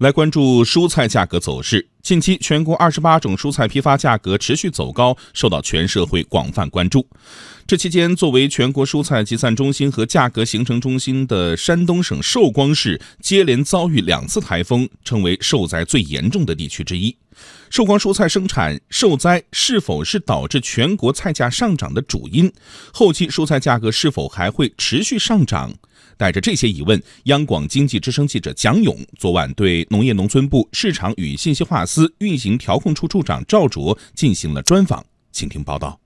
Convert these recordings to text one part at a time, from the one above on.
来关注蔬菜价格走势。近期，全国二十八种蔬菜批发价格持续走高，受到全社会广泛关注。这期间，作为全国蔬菜集散中心和价格形成中心的山东省寿光市，接连遭遇两次台风，成为受灾最严重的地区之一。寿光蔬菜生产受灾是否是导致全国菜价上涨的主因？后期蔬菜价格是否还会持续上涨？带着这些疑问，央广经济之声记者蒋勇昨晚对农业农村部市场与信息化司运行调控处处长赵卓进行了专访，请听报道。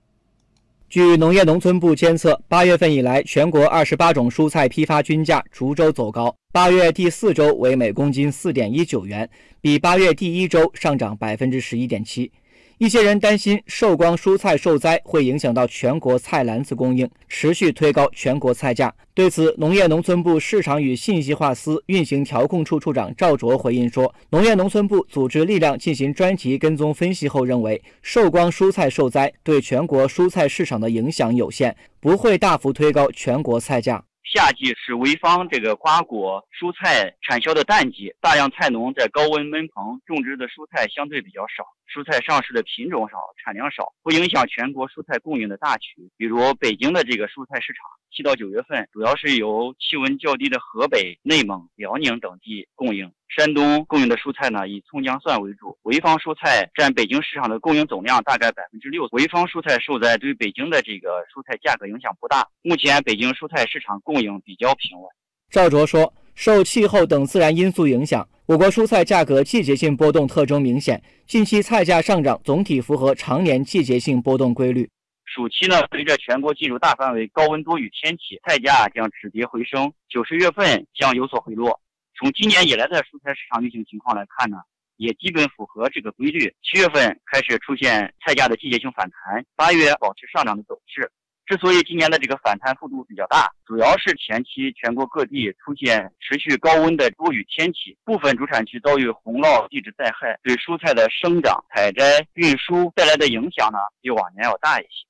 据农业农村部监测，八月份以来，全国二十八种蔬菜批发均价逐周走高，八月第四周为每公斤四点一九元，比八月第一周上涨百分之十一点七。一些人担心寿光蔬菜受灾会影响到全国菜篮子供应，持续推高全国菜价。对此，农业农村部市场与信息化司运行调控处处长赵卓回应说：“农业农村部组织力量进行专题跟踪分析后，认为寿光蔬菜受灾对全国蔬菜市场的影响有限，不会大幅推高全国菜价。”夏季是潍坊这个瓜果蔬菜产销的淡季，大量菜农在高温闷棚种植的蔬菜相对比较少，蔬菜上市的品种少，产量少，不影响全国蔬菜供应的大局。比如北京的这个蔬菜市场。七到九月份，主要是由气温较低的河北、内蒙、辽宁等地供应。山东供应的蔬菜呢，以葱姜蒜为主。潍坊蔬菜占北京市场的供应总量大概百分之六。潍坊蔬菜受灾，对北京的这个蔬菜价格影响不大。目前北京蔬菜市场供应比较平稳。赵卓说，受气候等自然因素影响，我国蔬菜价格季节性波动特征明显。近期菜价上涨总体符合常年季节性波动规律。暑期呢，随着全国进入大范围高温多雨天气，菜价将止跌回升。九十月份将有所回落。从今年以来的蔬菜市场运行情况来看呢，也基本符合这个规律。七月份开始出现菜价的季节性反弹，八月保持上涨的走势。之所以今年的这个反弹幅度比较大，主要是前期全国各地出现持续高温的多雨天气，部分主产区遭遇洪涝地质灾害，对蔬菜的生长、采摘、运输带来的影响呢，比往年要大一些。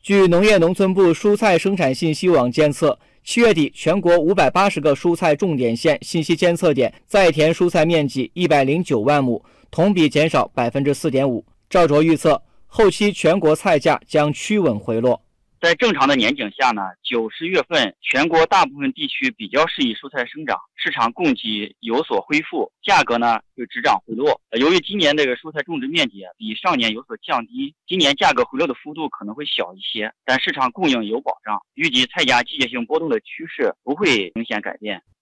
据农业农村部蔬菜生产信息网监测，七月底全国五百八十个蔬菜重点县信息监测点在田蔬菜面积一百零九万亩，同比减少百分之四点五。赵卓预测，后期全国菜价将趋稳回落。在正常的年景下呢，九十月份全国大部分地区比较适宜蔬菜生长，市场供给有所恢复，价格呢就只涨回落。由于今年这个蔬菜种植面积比上年有所降低，今年价格回落的幅度可能会小一些，但市场供应有保障，预计菜价季节性波动的趋势不会明显改变。